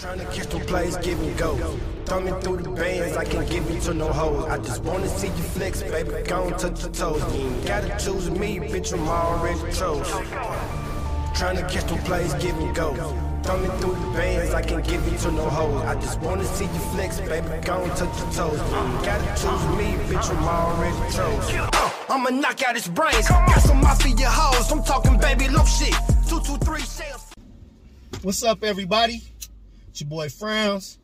Trying to catch them plays, give me go. Thumbing through the bands, I can't give you to no hoes. I just wanna see you flex, baby. Go and touch your toes. You ain't gotta choose me, bitch. I'm already chose. Trying to catch them plays, give me go. Thumbing through the bands, I can't give you to no hoes. I just wanna see you flex, baby. Go and touch your toes. You ain't gotta choose me, bitch. I'm already chose. Uh, I'ma knock out his brains. Got some mafia hoes. I'm talking baby low shit. Two, two, three shells. What's up, everybody? It's your boy Frowns.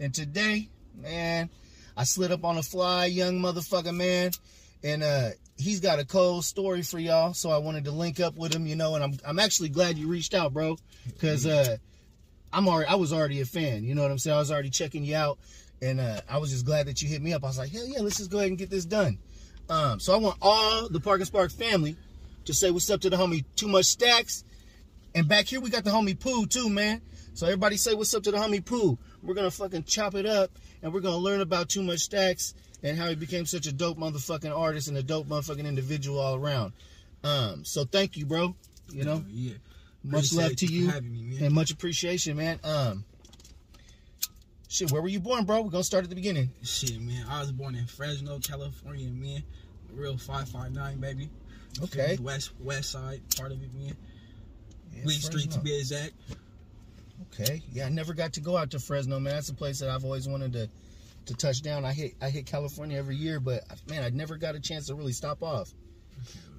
And today, man, I slid up on a fly, young motherfucker, man. And uh he's got a cold story for y'all. So I wanted to link up with him, you know, and I'm I'm actually glad you reached out, bro. Cause uh I'm already I was already a fan, you know what I'm saying? I was already checking you out. And uh I was just glad that you hit me up. I was like, hell yeah, let's just go ahead and get this done. Um, so I want all the Park and Spark family to say what's up to the homie Two Much Stacxz. And back here we got the homie Pooh too, man. So everybody say what's up to the homie Pooh. We're gonna fucking chop it up and we're gonna learn about Two Much Stacxz and how he became such a dope motherfucking artist and a dope motherfucking individual all around. Um, so thank you, bro. You know, yeah. much Appreciate love to you you for having me, and much appreciation, man. Um, shit, where were you born, bro? We're gonna start at the beginning. Shit, man. I was born in Fresno, California, man. Real 559, baby. Okay. West West side part of it, man. Yeah, Lee Street to be exact. Okay. Yeah, I never got to go out to Fresno, man. That's a place that I've always wanted to to touch down. I hit I hit California every year, but man, I never got a chance to really stop off.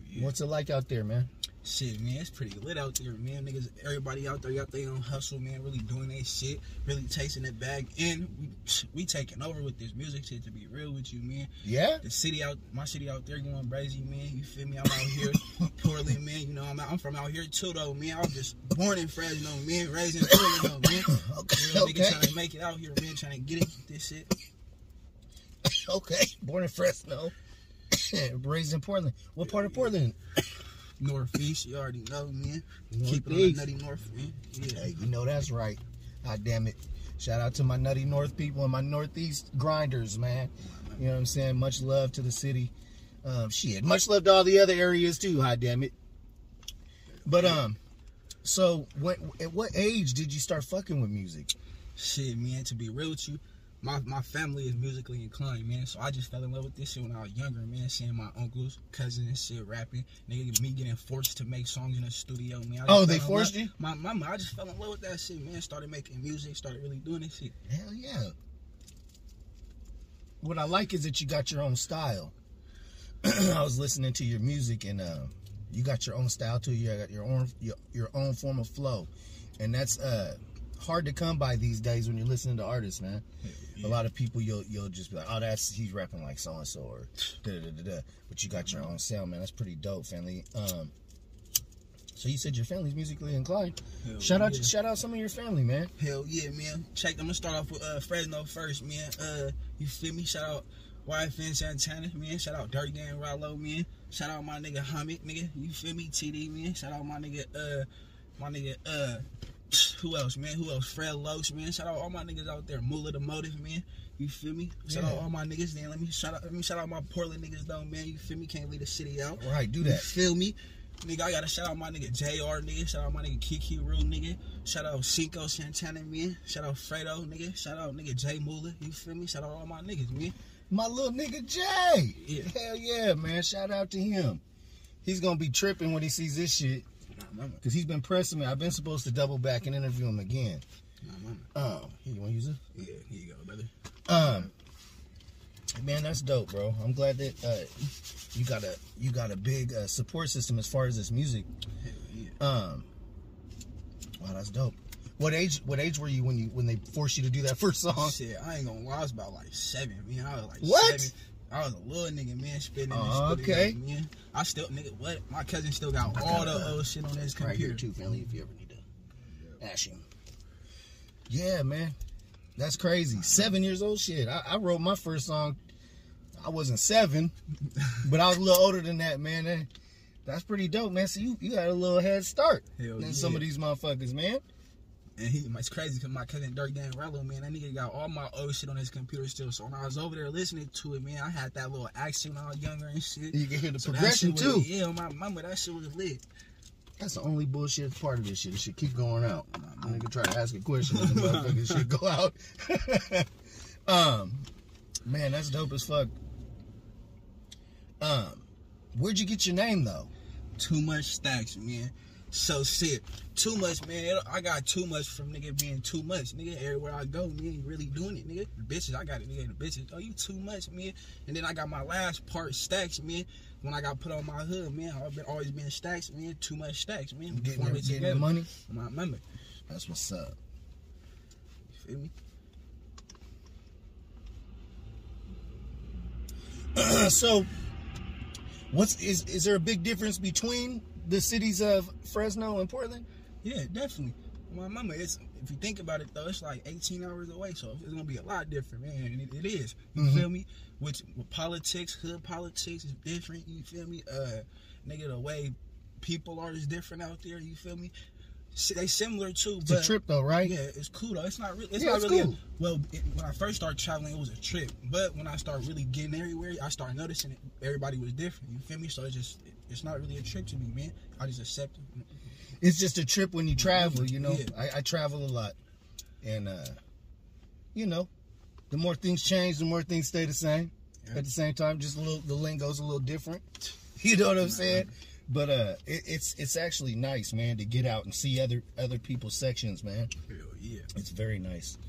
Yeah. What's it like out there, man? Shit, man, it's pretty lit out there, man. Niggas, everybody out there got their own hustle, man. Really doing their shit, really chasing that bag, and we we taking over with this music shit. To be real with you, man. Yeah. The city out, my city out there going crazy, man. You feel me? I'm out here, Portland, man. You know, I'm out, I'm from out here too, though, man. I was just born in Fresno, man. Raised in Portland, though, man. Okay. Real Okay. trying to make it out here, man. Trying to get it, this shit. Okay. Born in Fresno. Raised in Portland. What part of Portland? Northeast, you already know, man. Keep it nutty north, man. Yeah. Hey, you know that's right. God damn it. Shout out to my nutty north people and my northeast grinders, man. You know what I'm saying? Much love to the city. Um, shit, much love to all the other areas too. Hot damn it. But um, so what? At what age did you start fucking with music? Shit, man, to be real with you, my, my family is musically inclined, man. So I just fell in love with this shit when I was younger, man. Seeing my uncles, cousins, and shit rapping. Nigga, me getting forced to make songs in the studio, man. Oh, they forced love- you? My mama, I just fell in love with that shit, man. Started making music, started really doing this shit. Hell yeah. What I like is that you got your own style. I was listening to your music and uh, you got your own style too. You got your own your, your own form of flow, and that's uh, hard to come by these days when you're listening to artists, man. A lot of people you'll you'll just be like, oh, that's he's rapping like so and so or da da da da. But you got your own sound, man. That's pretty dope, family. Um, so you said your family's musically inclined. Hell Shout out shout out some of your family, man. Hell yeah, man. Check. I'm gonna start off with uh, Fresno first, man. Uh, you feel me? Shout out YFN Santana, man. Shout out Dirty Gang Rollo, man. Shout out my nigga Hamid, nigga. You feel me? TD, man. Shout out my nigga, uh, my nigga, uh, who else, man? Who else? Fred Loach, man. Shout out all my niggas out there. Mula the Motive, man. You feel me? Shout Yeah. out all my niggas. Then let me shout out. Let me shout out my Portland niggas, though, man. You feel me? Can't leave the city out. Right, do You that. feel me? Nigga, I gotta shout out my nigga JR, nigga. Shout out my nigga Kiki Real, nigga. Shout out Cinco Santana, man. Shout out Fredo, nigga. Shout out nigga Jay Moolah. You feel me? Shout out all my niggas, man. My little nigga Jay. Yeah. Hell yeah, man. Shout out to him. He's gonna be tripping when he sees this shit. Nah, mama. Cause he's been pressing me. I've been supposed to double back and interview him again. Um, here, you wanna use it? Yeah, here you go, brother. Um, man, that's dope, bro. I'm glad that uh, you got a you got a big uh, support system as far as this music. Yeah. Um, wow, that's dope. What age? What age were you when you when they forced you to do that first song? Shit, I ain't gonna lie, I was about like seven, man. I was like What? seven. I was a little nigga, man, spitting in Oh, the studio, okay. man. I still, nigga, what? My cousin still got I all got, the uh, old shit on his computer. Right here too, family. If you ever need to ask him. Yeah, man, that's crazy. Seven years old, shit. I, I wrote my first song. I wasn't seven, but I was a little older than that, man. That- That's pretty dope, man. So you, you got a little head start Hell than yeah. some of these motherfuckers, man. And he, it's crazy because my cousin Dirk Dan Rello, man, that nigga got all my old shit on his computer still. So when I was over there listening to it, man, I had that little accent when I was younger and shit. You can hear the So progression shit was- too. Yeah, my mama, that shit was lit. That's the only bullshit part of this shit. It should keep going out. Nigga try to ask a question and the motherfucking shit go out. um, man, that's dope as fuck. Um, where'd you get your name though? Two Much Stacxz, man. So sick. Too much, man. I got too much from nigga being too much. Nigga, everywhere I go, nigga, really doing it, nigga. The bitches, I got it, nigga. The bitches, oh, you too much, man. And then I got my last part, stacks, man. When I got put on my hood, man, I've been always been stacks, man. Two Much Stacxz, man. Getting, Form the, it getting the money. My member. That's what's up. You feel me? so, what's is is there a big difference between the cities of Fresno and Portland? Yeah, definitely. My mama, it's if you think about it though, it's like 18 hours away, so it's gonna be a lot different, man. And it, it is. You Mhm. feel me? With politics, hood politics is different. You feel me? Uh, nigga, the way people are is different out there. You feel me? They similar too, It's but a trip though, right? yeah, it's cool though. It's not really. It's Yeah, not it's really. cool. A, well, it, when I first started traveling, it was a trip. But when I started really getting everywhere, I started noticing it. Everybody was different. You feel me? So it's just, it's not really a trip to me, man. I just accept it. It's just a trip when you travel, you know. Yeah. I, I travel a lot. And uh you know, the more things change, the more things stay the same. Yeah. At the same time, just a little the lingo's a little different. You know what I'm saying? But uh it, it's it's actually nice, man, to get out and see other other people's sections, man. Hell yeah. It's very nice.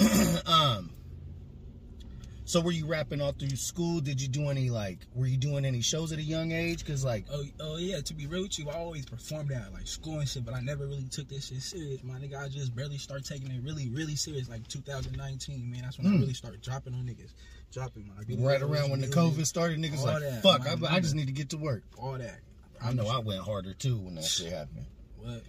um so were you rapping all through school? Did you do any like were you doing any shows at a young age? Cause like Oh, oh yeah. To be real with you, I always performed at like school and shit, but I never really took this shit serious, my nigga. I just barely started taking it really, really serious, like 2019, man. That's when Mm. I really started dropping on niggas, dropping my videos, right around when the COVID started, niggas like, that, fuck, I, I just need to get to work. all that. I know I went harder too when that shit happened. What?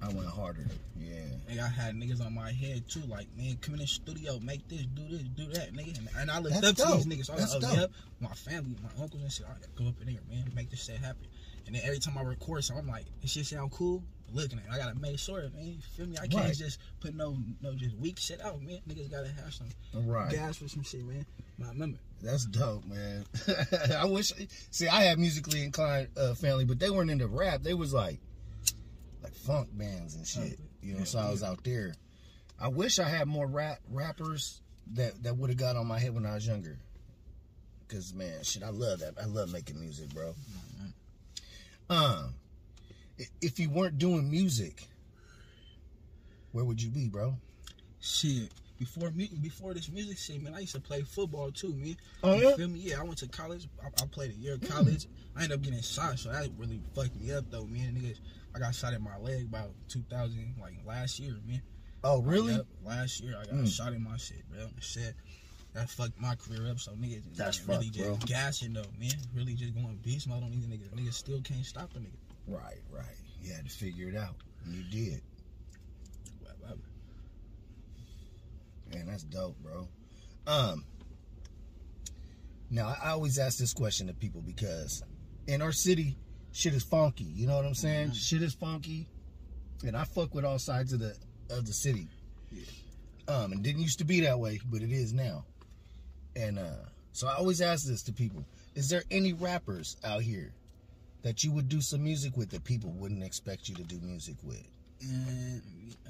I went harder. Yeah. And I had niggas on my head too, like, man, come in the studio, make this, do this, do that, nigga. And, and I looked That's up to these niggas. So I was like, oh, dope. yep, my family, my uncles and shit, I gotta go up in there, man, make this shit happen. And then every time I record, so I'm like, this shit sound cool. Looking at it, I gotta make sure, man. You feel me? I can't Right. just put no, no, just weak shit out, man. Niggas gotta have some right. gas for some shit, man. My remember, That's dope, man. I wish. See, I had musically inclined uh, family, but they weren't into rap. They was like, like funk bands and shit. You know, so I was out there. I wish I had more rap rappers that that would have got on my head when I was younger. Cause man, shit, I love that. I love making music, bro. Um, if you weren't doing music, where would you be, bro? shit. Before me, before this music shit, man, I used to play football too, man. Oh You yeah. feel me? Yeah, I went to college. I, I played a year of college. I ended up getting shot, so that really fucked me up though, man. Niggas, I got shot in my leg about 2000, like last year, man. Oh really? Last year I got Mm. shot in my shit, bro. Shit. That fucked my career up, so niggas That's really just gassing though, man. Really just going beast mode on these niggas. Niggas still can't stop a nigga. Right, right. You had to figure it out. You did. Man, that's dope, bro. Um, now I always ask this question to people because in our city, shit is funky. You know what I'm saying? Mhm. Shit is funky, and I fuck with all sides of the of the city. Yeah. Um, and didn't used to be that way, but it is now. And uh, so I always ask this to people: Is there any rappers out here that you would do some music with that people wouldn't expect you to do music with? And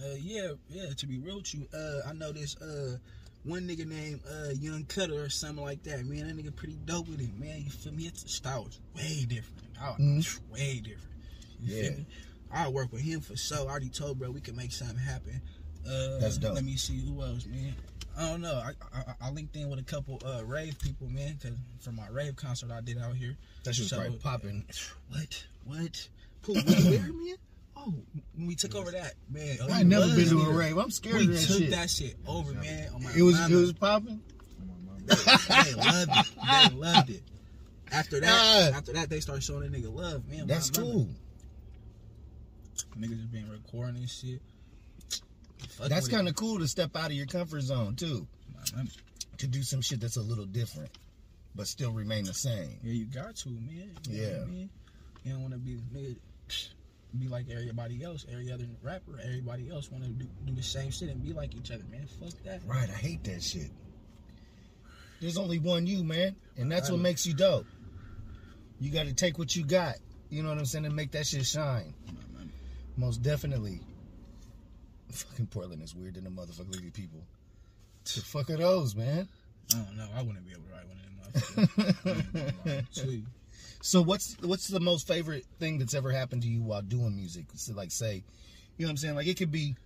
uh, yeah, yeah. To be real with you, uh, I know this uh one nigga named uh Young Cutter or something like that. Man, that nigga pretty dope with it, man. You feel me? It's style is way different. Oh, Mhm. way different. You Yeah. feel me? I work with him for so. I already told bro we can make something happen. Uh, That's dope. Let me see who else, man. I don't know. I, I I linked in with a couple uh rave people, man, cause for my rave concert I did out here. That shit was So- popping. What? What? Who? Where, man? Oh, when we took over that, man. I never was been to a rave. I'm scared We of that took shit. that shit over, man. On my It was mama. it was popping. they loved it. They loved it. After that, after that, they started showing that nigga love, man. That's cool. Niggas just been recording and shit. Fuck That's kind of cool to step out of your comfort zone too, to do some shit that's a little different, but still remain the same. Yeah, you got to, man. You Yeah. I mean? You don't want to be nigga, be like everybody else, every other rapper, everybody else want to do, do the same shit and be like each other, man. Fuck that. Right, I hate that shit. There's only one you, man, and that's what makes you dope. You got to take what you got You know what I'm saying? And make that shit shine. Most definitely. Fucking Portland is weird than the motherfucker lady people. The fuck are those, man? I don't know. I wouldn't be able to write one of them. So what's what's the most favorite thing that's ever happened to you while doing music? So like say, you know what I'm saying? Like it could be,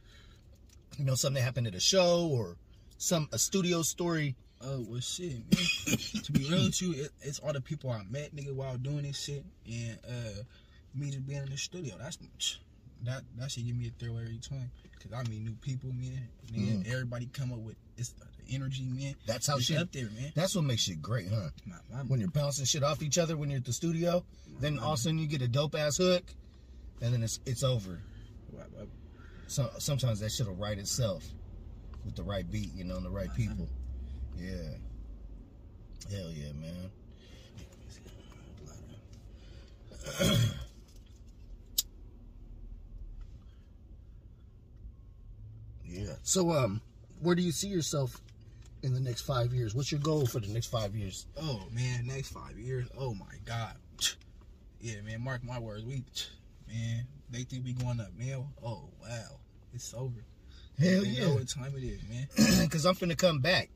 you know, something that happened at a show or some a studio story. Oh well, shit, man. to be real with you, it, it's all the people I met, nigga, while doing this shit, and uh, me just being in the studio. That's that that should give me a thrill every time, cause I meet new people, man. Nigga, everybody come up with it's energy, man. That's how it's shit. up there, man. That's what makes shit great, huh? My, my, When you're bouncing shit off each other when you're at the studio, then all of a sudden you get a dope ass hook, and then it's it's over. So sometimes that shit'll write itself with the right beat, you know, and the right people. Yeah. Hell yeah, man. yeah. So um, where do you see yourself in the next five years? What's your goal for the next five years? Oh man, next five years. Oh my god. Yeah, man. Mark my words. We, man, they think we going up, man. Oh wow, it's over. Hell they yeah. know what time it is, man. Because I'm finna come back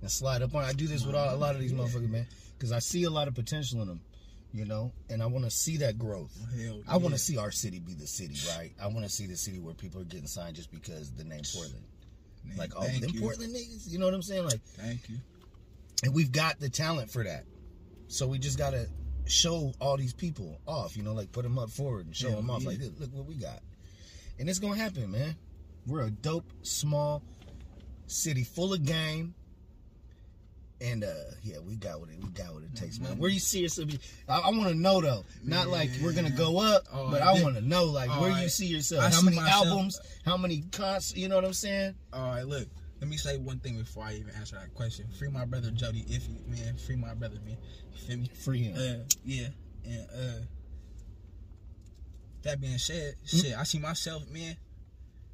and slide up on. I do this with all, a lot of these motherfuckers, man. Because I see a lot of potential in them, you know, and I want to see that growth. Hell, I want to see our city be the city, right? I want to see the city where people are getting signed just because the name Portland. Man, Like, all them you. Portland niggas, you know what I'm saying? Like, Thank you. and we've got the talent for that. So we just gotta show all these people off, you know, like put them up forward and show Hell them off. yeah. Like, look, look what we got, and it's gonna happen, man. We're a dope, small city full of game, and uh yeah, we got what it we got what it takes, man. man. Where you see yourself? I, I want to know though, not like we're gonna go up, Oh, but I I want to know like where I- you see yourself. I how see many myself- albums? How many concerts? You know what I'm saying? All right, look. Let me say one thing before I even answer that question. Free my brother Jody, if you man, free my brother, man. You feel me? Free him. Uh, yeah, and uh, that being said, shit, I see myself, man.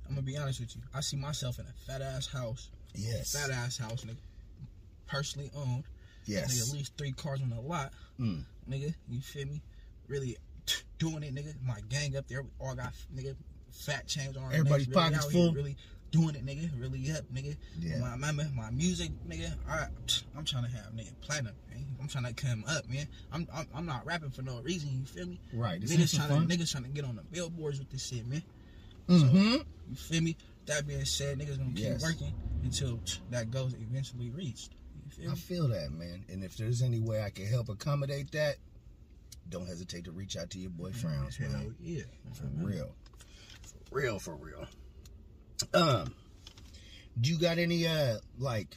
I'm gonna be honest with you. I see myself in a fat ass house, yes. fat ass house, nigga, personally owned. Nigga, Yes. at least three cars on the lot, Mm. nigga. You feel me? Really doing it, nigga. My gang up there, we all got nigga fat chains on. Everybody's really pockets full. Really doing it, nigga. Really up, nigga. Yeah. My, my my music, nigga. I I'm trying to have nigga platinum. Man. I'm trying to come up, man. I'm, I'm I'm not rapping for no reason. You feel me? Right. This Niggas trying fun. to niggas trying to get on the billboards with this shit, man. Mm-hmm. You feel me? That being said, niggas gonna keep Yes. working until that goes eventually reached. I feel that, man. And if there's any way I can help accommodate that, don't hesitate to reach out to your boy Frowns, Hell man. yeah. For real. For real, for real. Um, do you got any, uh, like,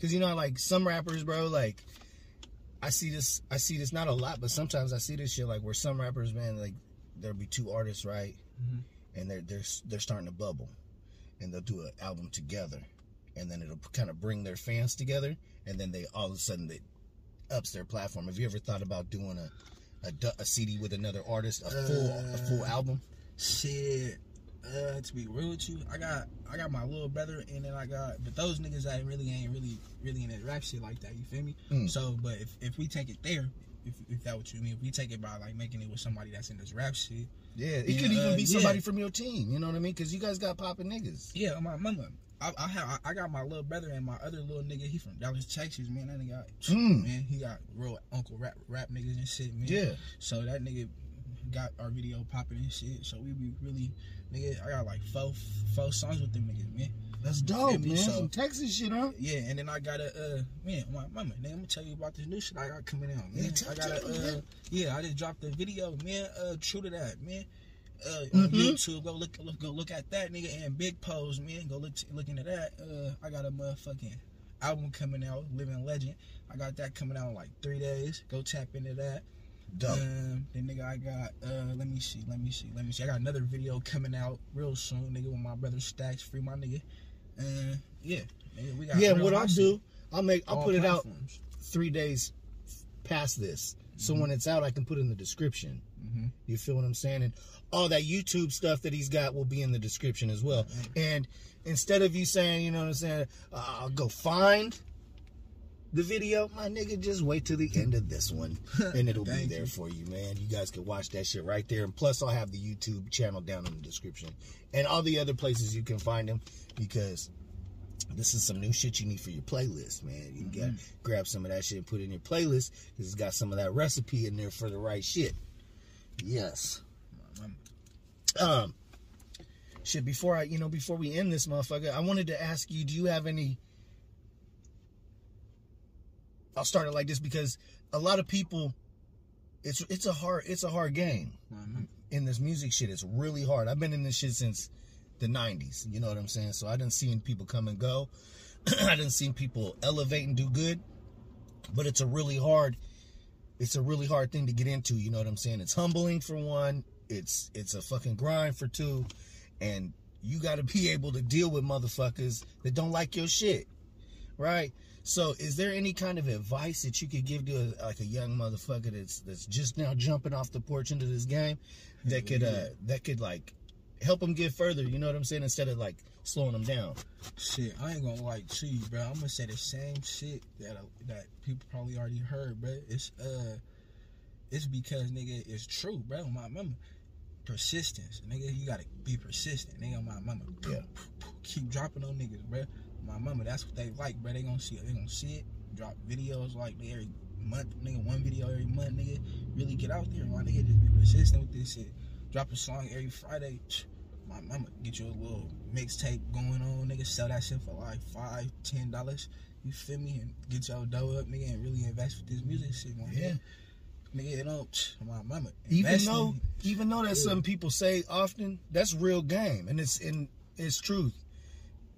cause you know, like some rappers, bro, like, I see this, I see this not a lot, but sometimes I see this shit, like, where some rappers, man, like, there'll be two artists, right? Mhm. And they're, they're, they're starting to bubble. And they'll do an album together. And then it'll kind of bring their fans together. And then they, all of a sudden, they ups their platform. Have you ever thought about doing a, a, a CD with another artist, a full, a full Uh, album? Shit. Uh, to be real with you, I got I got my little brother, and then I got but those niggas that really ain't really really in that rap shit like that. You feel me? Mm. So, but if if we take it there, if if that what you mean, if we take it by like making it with somebody that's in this rap shit, Yeah, it Yeah, could even uh, be yeah. somebody from your team. You know what I mean? Because you guys got popping niggas. yeah, my mama. I, I have I got my little brother and my other little nigga. He from Dallas, Texas, man. That nigga, got, Mm. man, he got real uncle rap rap niggas and shit, man. Yeah. So that nigga got our video popping and shit. So we be really, nigga. I got like four four songs with them niggas, man. That's dope, man. So- Some Texas shit, huh? Yeah, and then I got a uh man, my mama, nigga, I'm gonna tell you about this new shit I got coming out, man. Yeah, I got a uh, man. yeah, I just dropped a video, man. Uh, true to that, man. Uh, on Mhm. YouTube, go look, look, go look at that nigga and Big Pose, man. Go look, look into that. Uh, I got a motherfucking album coming out, Living Legend. I got that coming out in like three days. Go tap into that. Dope. Um, then nigga, I got uh, let me see, let me see, let me see. I got another video coming out real soon, nigga, with my brother Stacks, free my nigga. Uh, yeah, we got yeah, what I'll do, I'll make, I'll put it out three days past this. So Mm-hmm. when it's out, I can put it in the description. Mhm. You feel what I'm saying? And all that YouTube stuff that he's got will be in the description as well. And instead of you saying, you know what I'm saying, uh, I'll go find the video, my nigga, just wait till the end of this one, and it'll be there you. for you, man. You guys can watch that shit right there, and plus, I'll have the YouTube channel down in the description, and all the other places you can find them, because this is some new shit you need for your playlist, man. You got to grab some of that shit and put it in your playlist because it's got some of that recipe in there for the right shit. Yes. Um, shit. Before I, you know, before we end this motherfucker, I wanted to ask you: Do you have any? I'll start it like this because a lot of people, it's it's a hard it's a hard game Mhm. in this music shit. It's really hard. I've been in this shit since the '90s. You know what I'm saying? So I didn't see people come and go. I didn't see people elevate and do good. But it's a really hard. It's a really hard thing to get into. You know what I'm saying? It's humbling for one. It's it's a fucking grind for two, and you got to be able to deal with motherfuckers that don't like your shit, right? So, is there any kind of advice that you could give to a, like a young motherfucker that's that's just now jumping off the porch into this game that could uh that could like help him get further? You know what I'm saying? Instead of like slowing them down. Shit, I ain't gonna lie to you, bro. I'm gonna say the same shit that uh, that people probably already heard, bro. It's uh, it's because nigga, it's true, bro. My mama, persistence, nigga. You gotta be persistent, nigga. My mama, Yeah. keep dropping on niggas, bro. My mama, that's what they like, bro. They gonna see it. They gonna see it. Drop videos like every month, nigga. One video every month, nigga. Really get out there, my nigga. Just be persistent with this shit. Drop a song every Friday. My mama get you a little mixtape going on, nigga. Sell that shit for like five, ten dollars. You feel me? And get your dough up, nigga, and really invest with this music shit, my Yeah. nigga. Nigga, you know, my mama. even though even though that some people say often that's real game and it's in it's truth It-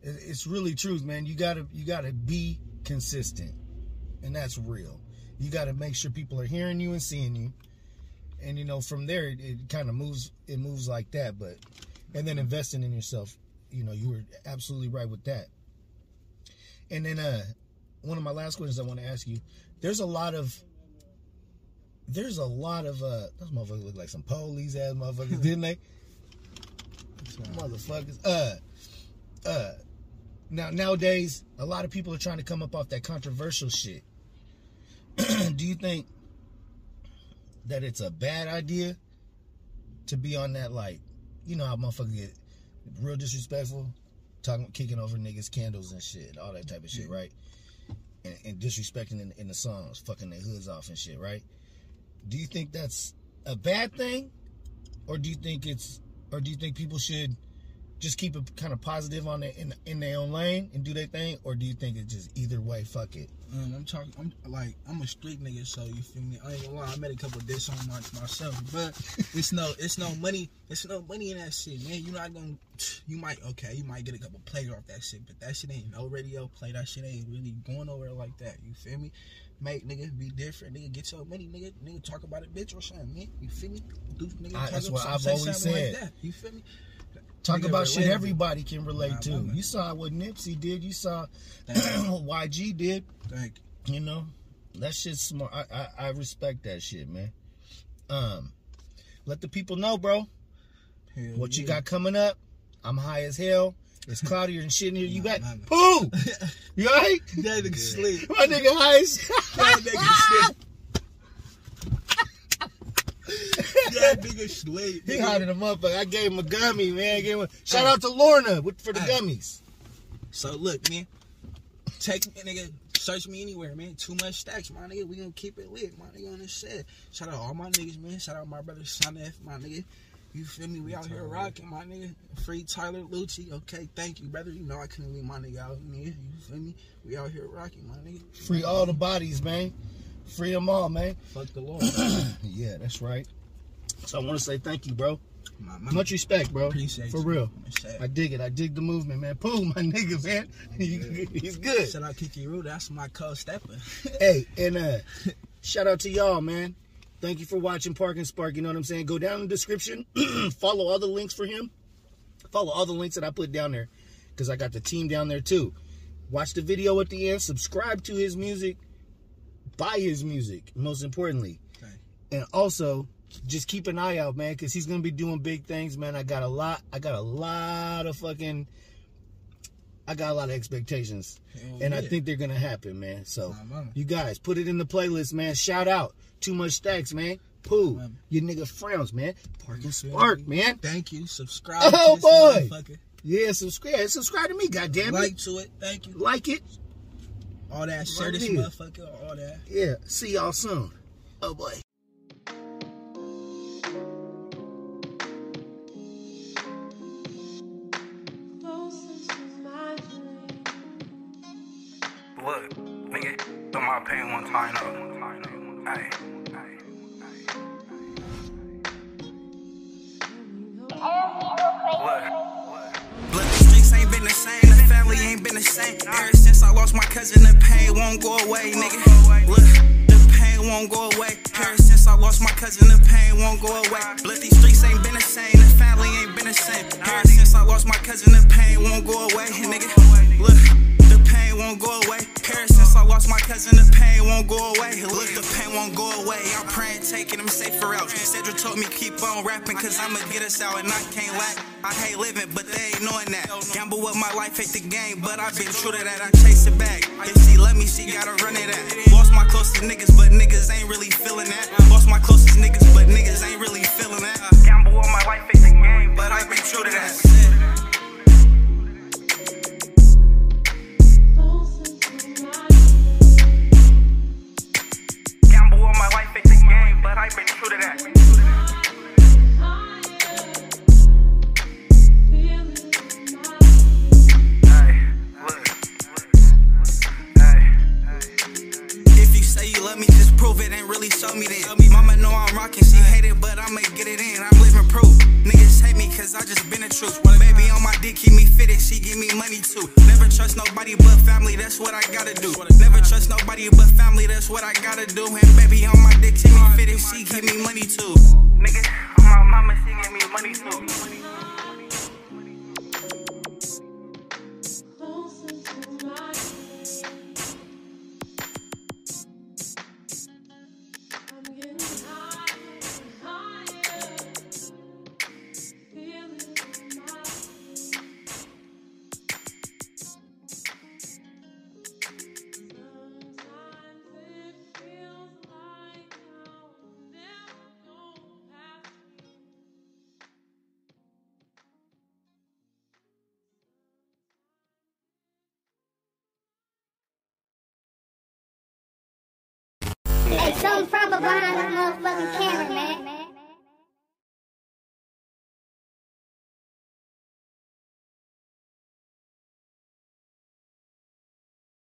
it's really truth man. You gotta you gotta be consistent. And that's real. You gotta make sure people are hearing you and seeing you. And you know from there it, it kind of moves it moves like that. But and then investing in yourself you know you were absolutely right with that. And then uh one of my last questions i want to ask you there's a lot of there's a lot of uh those motherfuckers look like some police ass motherfuckers, didn't they? Motherfuckers. Uh uh now nowadays a lot of people are trying to come up off that controversial shit. Do you think that it's a bad idea to be on that like you know how motherfuckers get real disrespectful, talking kicking over niggas candles and shit, all that type of shit, mm-hmm. right? And, and disrespecting in, in the songs, fucking their hoods off and shit, right? do you think that's a bad thing or do you think it's or do you think people should just keep it kind of positive on their in, in their own lane and do their thing or do you think it's just either way fuck it I'm talking. I'm like I'm a street nigga, so you feel me. I ain't gonna lie. I made a couple of diss on my, myself, but it's no, it's no money. It's no money in that shit, man. You're not gonna. You might okay. You might get a couple plays off that shit, but that shit ain't no radio play. That shit ain't really going nowhere like that. You feel me? Make nigga be different. Nigga get your money. Nigga, nigga talk about it, bitch or something, man. You feel me? Do nigga I- talk that's what I've always said. Like that. You feel me? Talk about shit relatable. everybody can relate to. mama. you saw what nipsey did. You saw what yg did. Thank you. Know? That shit's smart. I, I i respect that shit man. Um let the people know bro. Hell what you got coming up i'm high as hell. It's cloudier and shit in here. You got mama. poo you alright That nigga sleep. my nigga high as That nigga sleep. That nigga sleep. He hot in the motherfucker. I gave him a gummy, man. I gave him a, shout out to Lorna with, for the gummies. So look, man. Take me, nigga. Search me anywhere, man. Two Much Stacxz, my nigga. We gonna keep it lit, my nigga. On this shit. Shout out all my niggas, man. Shout out my brother Son F, my nigga. You feel me? We out here rocking, my nigga. Free Tyler Lucci. Okay, thank you, brother. You know I couldn't leave my nigga out, nigga. You feel me? We out here rocking, my nigga. Free all the bodies, man. Free them all, man. Fuck the Lord. Yeah, that's right. So I want to say thank you, bro. my, my, Much respect, bro. appreciate For real. I dig it. I dig the movement, man. Pooh, my nigga, man. He- He's good. shout out Kiki Roo. That's my co-stepper. Hey, and uh shout out to y'all, man. Thank you for watching Park and Spark. You know what I'm saying? Go down in the description. follow all the links for him. Follow all the links that I put down there. Because I got the team down there too. Watch the video at the end. Subscribe to his music. Buy his music, most importantly. Okay. And also, just keep an eye out, man, because he's gonna be doing big things, man. I got a lot, I got a lot of fucking I got a lot of expectations, Hell and I think they're gonna happen, man. So Nah, you guys put it in the playlist, man. Shout out, Two Much Stacxz, man. Pooh, Mama. your nigga frowns, man. Park and spark, man. Thank you. Subscribe. Oh, boy. Yeah, subscribe, subscribe to me, goddamn it. Like to it. Thank you. Like it. All that. Share Right this here. motherfucker. All that. Yeah. See y'all soon. Oh boy. Go these streets ain't been the same, the family ain't been the same. Ever since I lost my cousin, the pain won't go away, nigga. Look, pain won't go away. Ever since I lost my cousin, the pain won't go away. Look, the pain won't go away. I'm praying, taking them safer out. Cedric told me keep on rapping, cause I'ma get us out and I can't lack. I hate living, but they ain't knowing that. Gamble with my life, hate the game, but I've been true to that. I chase it back. If she let me, she gotta run it at. Lost my closest niggas, but niggas ain't really feeling that. Lost my closest niggas, but niggas ain't really feeling that. Gamble with my life, hate the game, but I've been true to that. Something from camera, man.